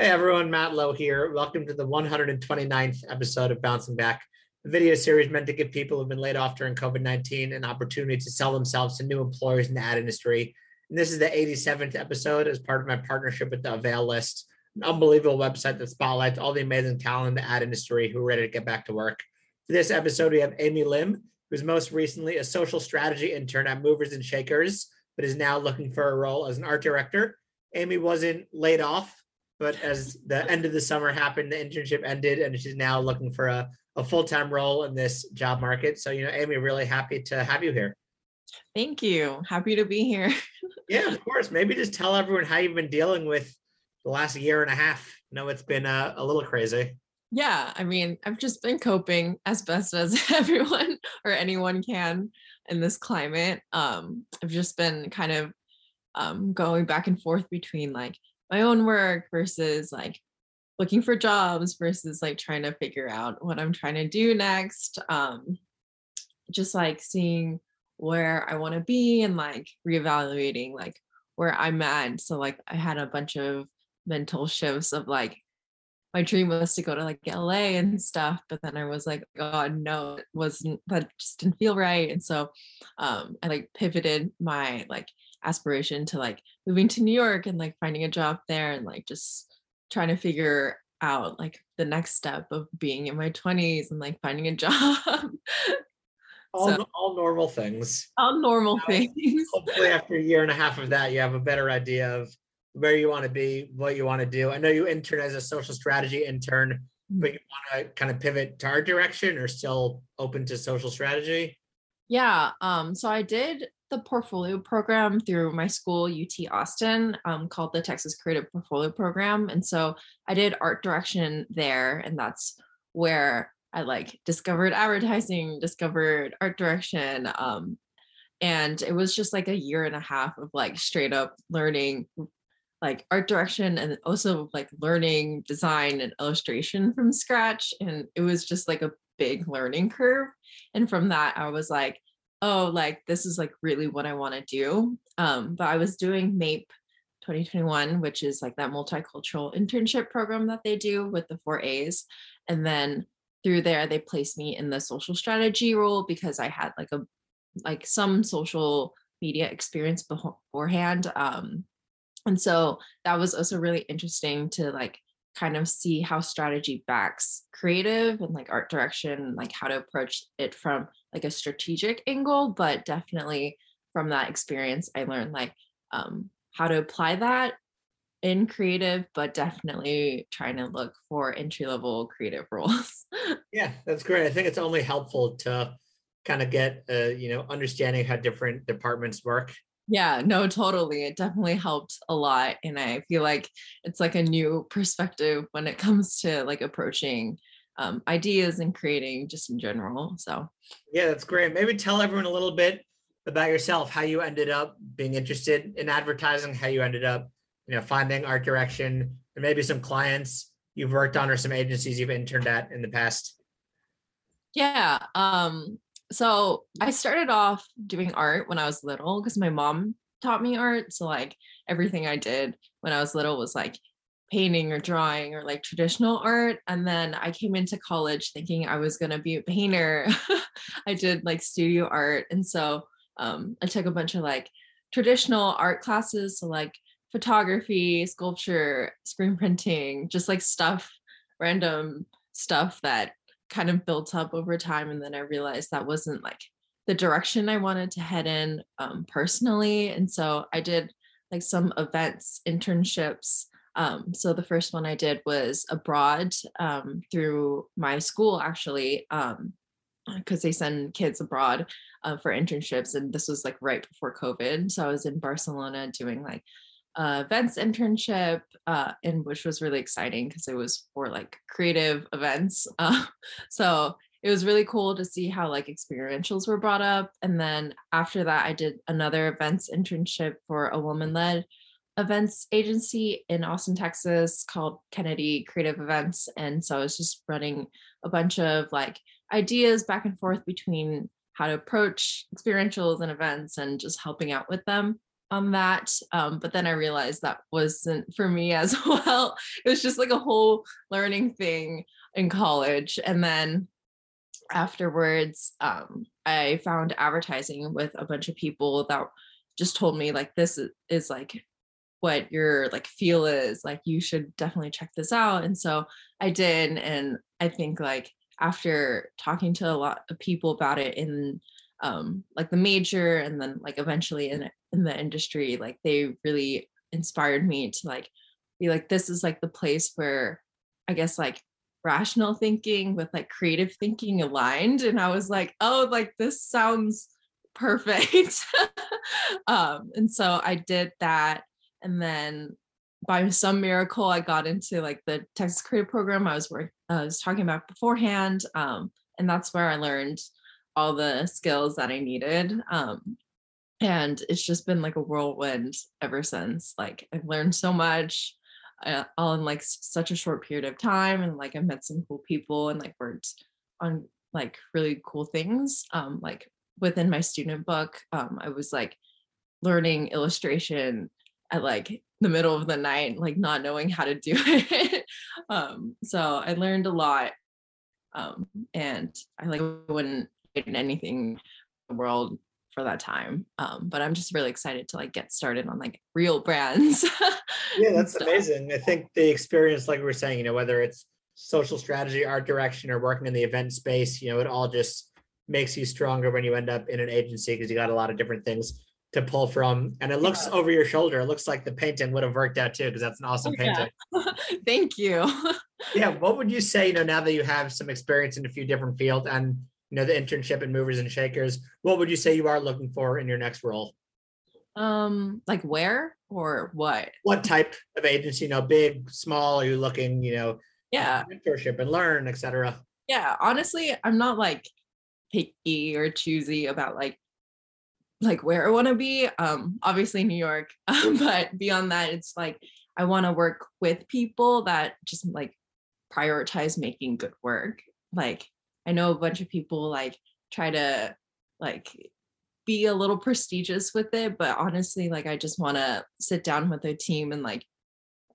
Hey everyone, Matt Lowe here. Welcome to the 129th episode of Bouncing Back, a video series meant to give people who've been laid off during COVID 19 an opportunity to sell themselves to new employers in the ad industry. And this is the 87th episode as part of my partnership with the Avail List, an unbelievable website that spotlights all the amazing talent in the ad industry who are ready to get back to work. For this episode, we have Amy Lim, who's most recently a social strategy intern at Movers and Shakers, but is now looking for a role as an art director. Amy wasn't laid off but as the end of the summer happened, the internship ended, and she's now looking for a, a full time role in this job market. So, you know, Amy, really happy to have you here. Thank you. Happy to be here. yeah, of course. Maybe just tell everyone how you've been dealing with the last year and a half. I know it's been uh, a little crazy. Yeah, I mean, I've just been coping as best as everyone or anyone can in this climate. Um, I've just been kind of um, going back and forth between like my own work versus like looking for jobs versus like trying to figure out what I'm trying to do next. Um, just like seeing where I want to be and like reevaluating like where I'm at. So like I had a bunch of mental shifts of like my dream was to go to like LA and stuff, but then I was like, God, no, it wasn't that just didn't feel right. And so um I like pivoted my like aspiration to like moving to New York and like finding a job there and like just trying to figure out like the next step of being in my 20s and like finding a job. all, so, all normal things. All normal now, things. hopefully, after a year and a half of that, you have a better idea of where you want to be, what you want to do. I know you intern as a social strategy intern, but mm-hmm. you want to kind of pivot to art direction or still open to social strategy? Yeah. Um, so I did the portfolio program through my school, UT Austin, um, called the Texas Creative Portfolio Program. And so I did art direction there, and that's where I like discovered advertising, discovered art direction. Um, and it was just like a year and a half of like straight up learning like art direction and also like learning design and illustration from scratch. And it was just like a big learning curve. And from that, I was like, oh, like this is like really what I want to do. Um, but I was doing MAIP 2021, which is like that multicultural internship program that they do with the four A's. And then through there, they placed me in the social strategy role because I had like a like some social media experience beforehand. Um, and so that was also really interesting to like kind of see how strategy backs creative and like art direction like how to approach it from like a strategic angle but definitely from that experience i learned like um, how to apply that in creative but definitely trying to look for entry level creative roles. Yeah that's great. I think it's only helpful to kind of get uh, you know understanding how different departments work yeah, no, totally. It definitely helped a lot. And I feel like it's like a new perspective when it comes to like approaching um, ideas and creating just in general. So, yeah, that's great. Maybe tell everyone a little bit about yourself, how you ended up being interested in advertising, how you ended up, you know, finding art direction, and maybe some clients you've worked on or some agencies you've interned at in the past. Yeah. Um, so I started off doing art when I was little because my mom taught me art. So like everything I did when I was little was like painting or drawing or like traditional art. And then I came into college thinking I was to be a painter. I did like studio art. And so um, I took a bunch of like traditional art classes. So like photography, sculpture, screen printing, just like stuff, random stuff that kind of built up over time and then i realized that wasn't like the direction i wanted to head in um, personally and so i did like some events internships um, so the first one i did was abroad um, through my school actually because um, they send kids abroad uh, for internships and this was like right before covid so i was in barcelona doing like uh, events internship, uh, and which was really exciting because it was for like creative events. Uh, so it was really cool to see how like experientials were brought up. And then after that, I did another events internship for a woman led events agency in Austin, Texas called Kennedy Creative Events. And so I was just running a bunch of like ideas back and forth between how to approach experientials and events and just helping out with them. On that. Um, but then I realized that wasn't for me as well. It was just like a whole learning thing in college. And then afterwards, um, I found advertising with a bunch of people that just told me like this is, is like what your like feel is like you should definitely check this out and so i did and i think like after talking to a lot of people about it in um like the major and then like eventually in in the industry like they really inspired me to like be like this is like the place where i guess like rational thinking with like creative thinking aligned. And i was like oh like this sounds perfect. Um and so i did that. And then by some miracle i got into like the texas creative program i was work i was talking about beforehand um and that's where i learned all the skills that i needed um and it's just been like a whirlwind ever since like i've learned so much uh, all in like such a short period of time and like i met some cool people and like worked on like really cool things um like within my student book um i was like learning illustration at like the middle of the night like not knowing how to do it um so i learned a lot um and i like wouldn't in anything in the world for that time. Um, but I'm just really excited to like get started on like real brands. yeah, that's amazing. I think the experience, like we were saying, you know, whether it's social strategy, art direction, or working in the event space, you know, it all just makes you stronger when you end up in an agency because you got a lot of different things to pull from. And it looks yeah. over your shoulder. It looks like the painting would have worked out too, because that's an awesome oh, painting. Yeah. Thank you. yeah. What would you say, you know, now that you have some experience in a few different fields and you know the internship and movers and shakers what would you say you are looking for in your next role? Um like where or what? What type of agency you know big small are you looking you know yeah. mentorship and learn etc yeah honestly i'm not like picky or choosy about like like where i want to be. Um obviously new york but beyond that it's like i want to work with people that just like prioritize making good work. Like I know a bunch of people like try to like be a little prestigious with it, but honestly, like I just want to sit down with a team and like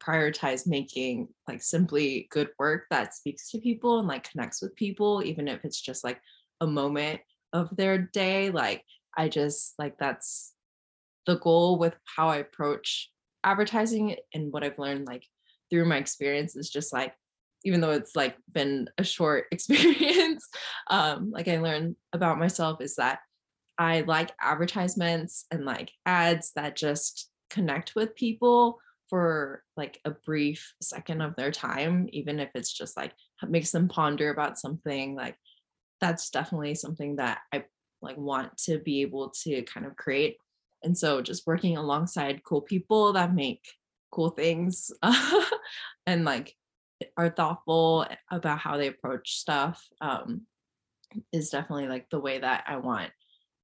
prioritize making like simply good work that speaks to people and like connects with people, even if it's just like a moment of their day. Like I just like that's the goal with how I approach advertising and what I've learned like through my experience is just like even though it's like been a short experience um like i learned about myself is that i like advertisements and like ads that just connect with people for like a brief second of their time even if it's just like makes them ponder about something like that's definitely something that i like want to be able to kind of create. And so just working alongside cool people that make cool things and like are thoughtful about how they approach stuff um, is definitely like the way that I want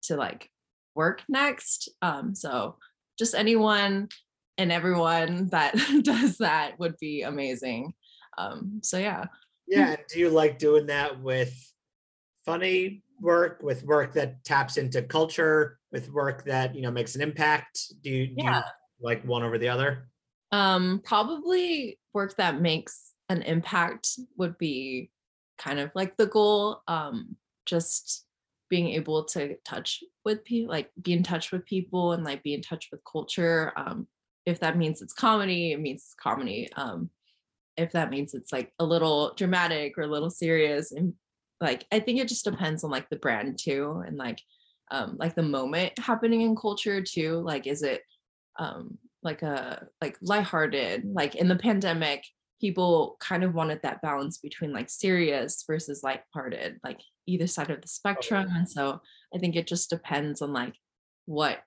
to like work next. Um, so just anyone and everyone that does that would be amazing. Um, so yeah. Yeah. Do you like doing that with funny work, with work that taps into culture, with work that you know makes an impact? Do you, do yeah. you like one over the other? Um, probably work that makes an impact would be kind of like the goal um just being able to touch with people like be in touch with people and like be in touch with culture um if that means it's comedy it means it's comedy um if that means it's like a little dramatic or a little serious and like i think it just depends on like the brand too and like um like the moment happening in culture too like is it um like a like lighthearted like in the pandemic people kind of wanted that balance between like serious versus light-hearted, like either side of the spectrum. And so I think it just depends on like what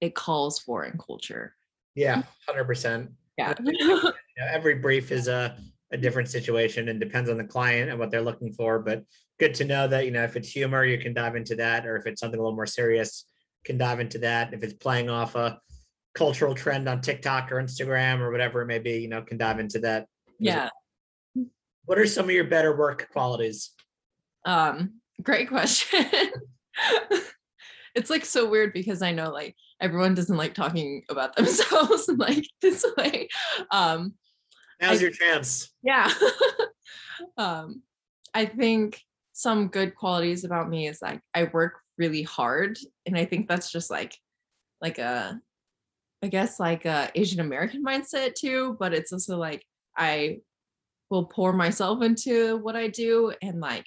it calls for in culture. Yeah, hundred percent. Yeah. every brief is a, a different situation and depends on the client and what they're looking for. But good to know that, you know, if it's humor, you can dive into that, or if it's something a little more serious, can dive into that. If it's playing off a cultural trend on TikTok or Instagram or whatever it may be, you know, can dive into that. Yeah. What are some of your better work qualities? Um, great question. it's like so weird because I know like everyone doesn't like talking about themselves in like this way. Um Now's I- your chance. yeah. um I think some good qualities about me is like I work really hard and I think that's just like like a I guess like a Asian American mindset too, but it's also like I will pour myself into what I do and like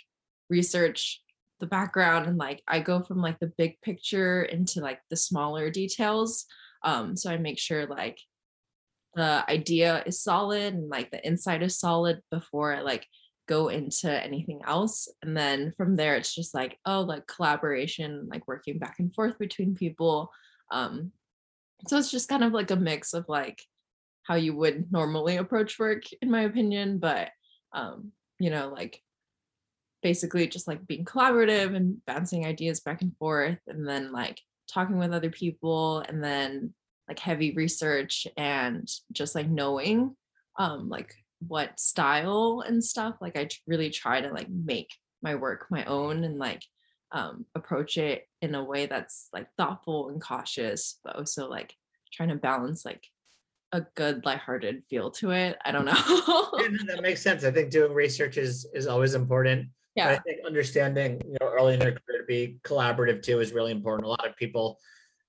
research the background and like I go from like the big picture into like the smaller details. Um so I make sure like the idea is solid and like the inside is solid before I like go into anything else. And then from there it's just like, oh, like collaboration, like working back and forth between people. Um so it's just kind of like a mix of like how you would normally approach work in my opinion but um you know like basically just like being collaborative and bouncing ideas back and forth and then like talking with other people and then like heavy research and just like knowing um like what style and stuff. Like i really try to like make my work my own and like um approach it in a way that's like thoughtful and cautious but also like trying to balance like a good lighthearted feel to it i don't know Yeah, no, that makes sense. I think doing research is is always important. But I think understanding, you know, early in their career to be collaborative too is really important. A lot of people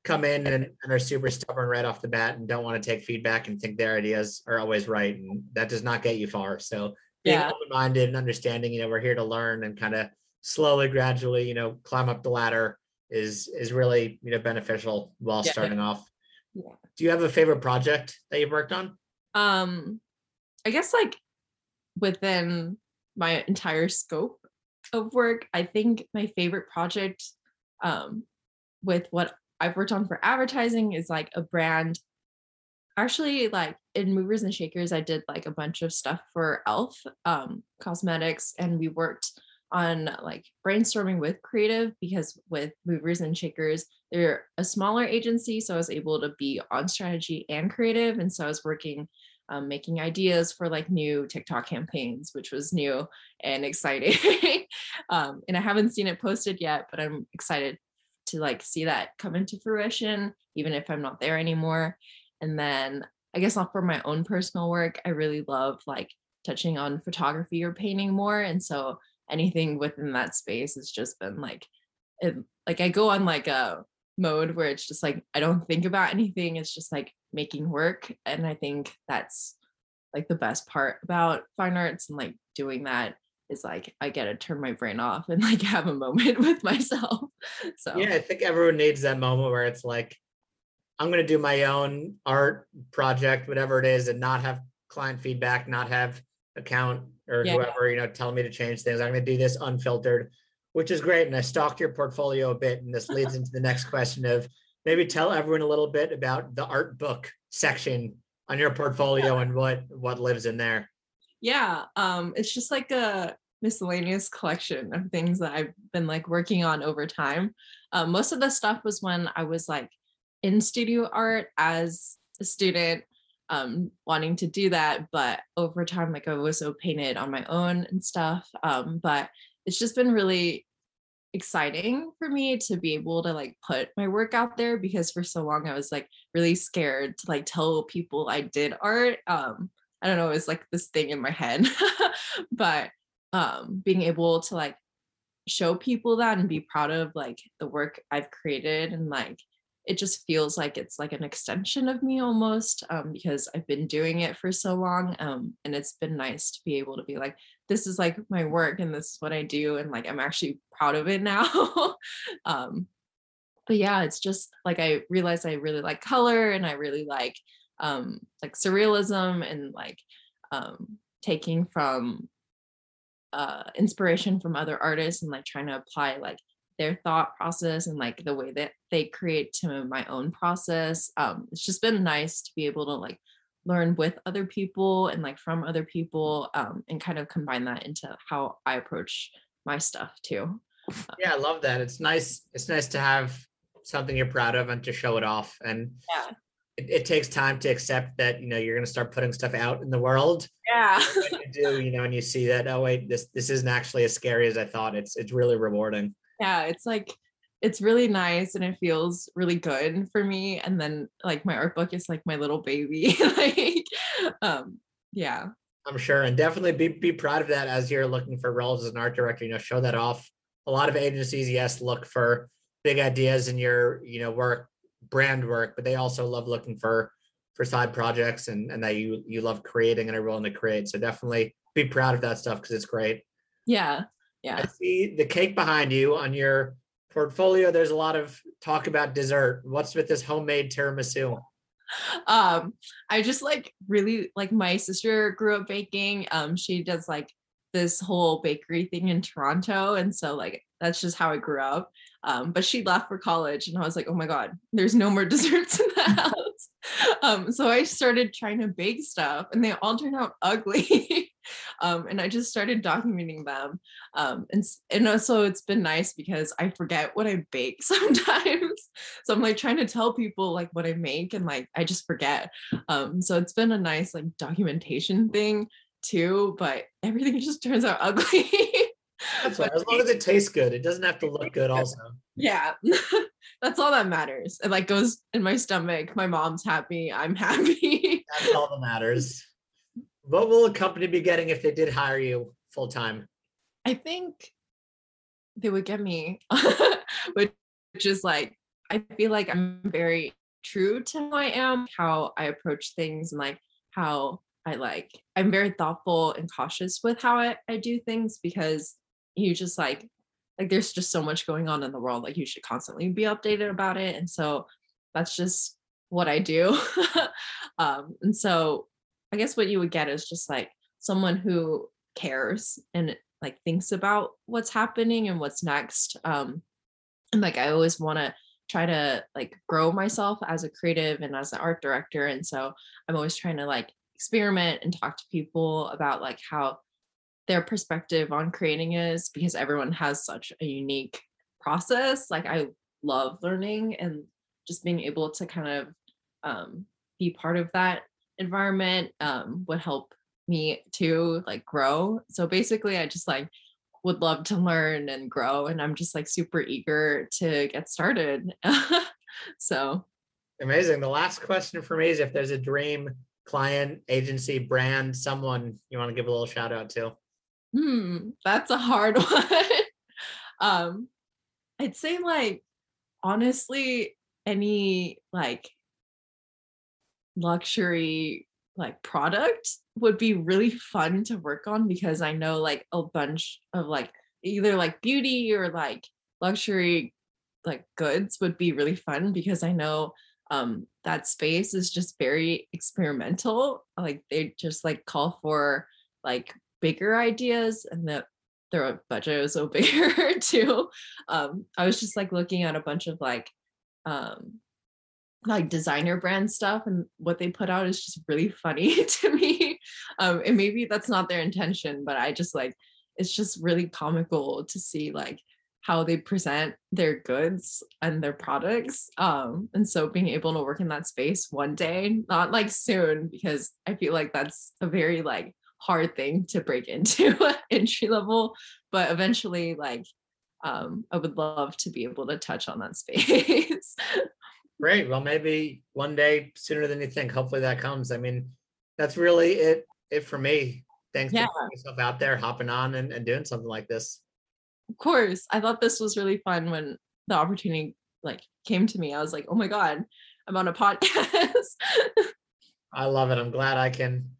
come in and, and are super stubborn right off the bat and don't want to take feedback and think their ideas are always right. And that does not get you far. So being Yeah. open-minded and understanding, you know, we're here to learn and kind of slowly, gradually, you know, climb up the ladder is is really, you know, beneficial while Yeah. starting off. Yeah. Do you have a favorite project that you've worked on? um i guess like within my entire scope of work i think my favorite project um with what i've worked on for advertising is like a brand actually like in movers and shakers i did like a bunch of stuff for elf um cosmetics and we worked on like brainstorming with creative because with movers and shakers they're a smaller agency so i was able to be on strategy and creative and so i was working um, making ideas for like new tiktok campaigns which was new and exciting. Um, and i haven't seen it posted yet but i'm excited to like see that come into fruition even if i'm not there anymore. And then i guess not for my own personal work i really love like touching on photography or painting more and so anything within that space has just been like it, like i go on like a mode where it's just like i don't think about anything it's just like making work and i think that's like the best part about fine arts and like doing that is like i get to turn my brain off and like have a moment with myself so. Yeah, I think everyone needs that moment where it's like, I'm going to do my own art project, whatever it is, and not have client feedback, not have account or Yeah. whoever, you know, telling me to change things. I'm going to do this unfiltered, which is great. And I stalked your portfolio a bit. And this leads into the next question of maybe tell everyone a little bit about the art book section on your portfolio and what what lives in there. yeah um it's just like a miscellaneous collection of things that i've been like working on over time um, most of the stuff was when i was like in studio art as a student um wanting to do that but over time like i was so painted on my own and stuff um but it's just been really exciting for me to be able to like put my work out there because for so long I was like really scared to like tell people I did art. Um I don't know, it was like this thing in my head. but um being able to like show people that and be proud of like the work I've created and like it just feels like it's like an extension of me almost um, because I've been doing it for so long um, and it's been nice to be able to be like this is like my work and this is what I do and like I'm actually proud of it now. Um, but yeah it's just like I realized I really like color and I really like um, like surrealism and like um, taking from uh, inspiration from other artists and like trying to apply like their thought process and like the way that they create to my own process um it's just been nice to be able to like learn with other people and like from other people um and kind of combine that into how i approach my stuff too Yeah, I love that. It's nice. It's nice to have something you're proud of and to show it off. And yeah it, it takes time to accept that, you know, you're going to start putting stuff out in the world. yeah you do, you know, and you see that, oh wait, this this isn't actually as scary as I thought. It's it's really rewarding. Yeah it's like it's really nice and it feels really good for me. And then like my art book is like my little baby. like um yeah. I'm sure. And definitely be be proud of that as you're looking for roles as an art director. You know, show that off. A lot of agencies, yes, look for big ideas in your, you know, work, brand work, but they also love looking for for side projects and and that you you love creating and are willing to create. So definitely be proud of that stuff because it's great. Yeah. Yeah. I see the cake behind you on your portfolio. There's a lot of talk about dessert. What's with this homemade tiramisu? Um, I just like really like my sister grew up baking. Um, she does like this whole bakery thing in Toronto. And so like that's just how I grew up. Um, but she left for college and I was like, oh my God, there's no more desserts in the house. um, so I started trying to bake stuff and they all turned out ugly. um, and I just started documenting them. Um, and, and so it's been nice because I forget what I bake sometimes. so I'm like trying to tell people like what I make and like I just forget. Um, so it's been a nice like documentation thing too, but everything just turns out ugly. That's right. As long as it tastes good, it doesn't have to look good. Also, yeah, that's all that matters. It like goes in my stomach. My mom's happy. I'm happy. that's all that matters. What will a company be getting if they did hire you full time? I think they would get me, which is like I feel like I'm very true to who I am, how I approach things, and like how I like. I'm very thoughtful and cautious with how I, I do things because you just like like there's just so much going on in the world like you should constantly be updated about it and so that's just what i do um and so i guess what you would get is just like someone who cares and like thinks about what's happening and what's next um and like i always want to try to like grow myself as a creative and as an art director and so i'm always trying to like experiment and talk to people about like how their perspective on creating is because everyone has such a unique process. Like I love learning and just being able to kind of um, be part of that environment um, would help me to like grow. So basically, I just like would love to learn and grow, and I'm just like super eager to get started. so amazing. The last question for me is if there's a dream client, agency, brand, someone you want to give a little shout out to. Hmm, that's a hard one. um, I'd say like honestly, any like luxury like product would be really fun to work on because I know like a bunch of like either like beauty or like luxury like goods would be really fun because I know um that space is just very experimental like they just like call for like bigger ideas and that their budget was so bigger too. Um, I was just like looking at a bunch of like um like designer brand stuff and what they put out is just really funny to me. Um, and maybe that's not their intention, but I just like it's just really comical to see like how they present their goods and their products. Um, and so being able to work in that space one day, not like soon, because I feel like that's a very like hard thing to break into entry level but eventually like um i would love to be able to touch on that space great. Well maybe one day sooner than you think. Hopefully that comes. I mean that's really it it for me. Thanks yeah. for putting yourself out there hopping on and, and doing something like this. Of course. I thought this was really fun when the opportunity like came to me. I was like oh my god i'm on a podcast. I love it. I'm glad i can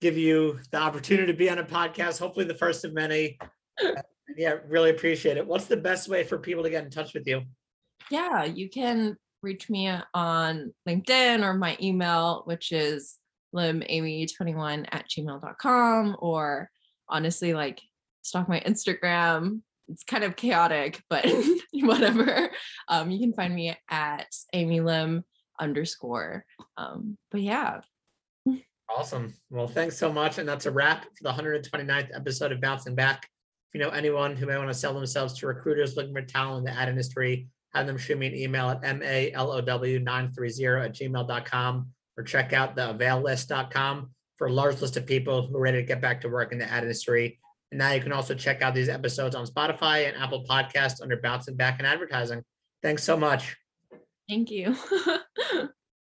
give you the opportunity to be on a podcast, hopefully the first of many. yeah, really appreciate it. What's the best way for people to get in touch with you? Yeah, you can reach me on LinkedIn or my email, which is limamy21 at gmail.com, or honestly, like stalk my Instagram. It's kind of chaotic, but whatever. Um, you can find me at Amy Lim underscore. Um, but yeah, Awesome. Well, thanks so much. And that's a wrap for the 129th episode of Bouncing Back. If you know anyone who may want to sell themselves to recruiters looking for talent in the ad industry, have them shoot me an email at MALOW930 at gmail.com or check out the availlist.com for a large list of people who are ready to get back to work in the ad industry. And now you can also check out these episodes on Spotify and Apple Podcasts under Bouncing Back and Advertising. Thanks so much. Thank you.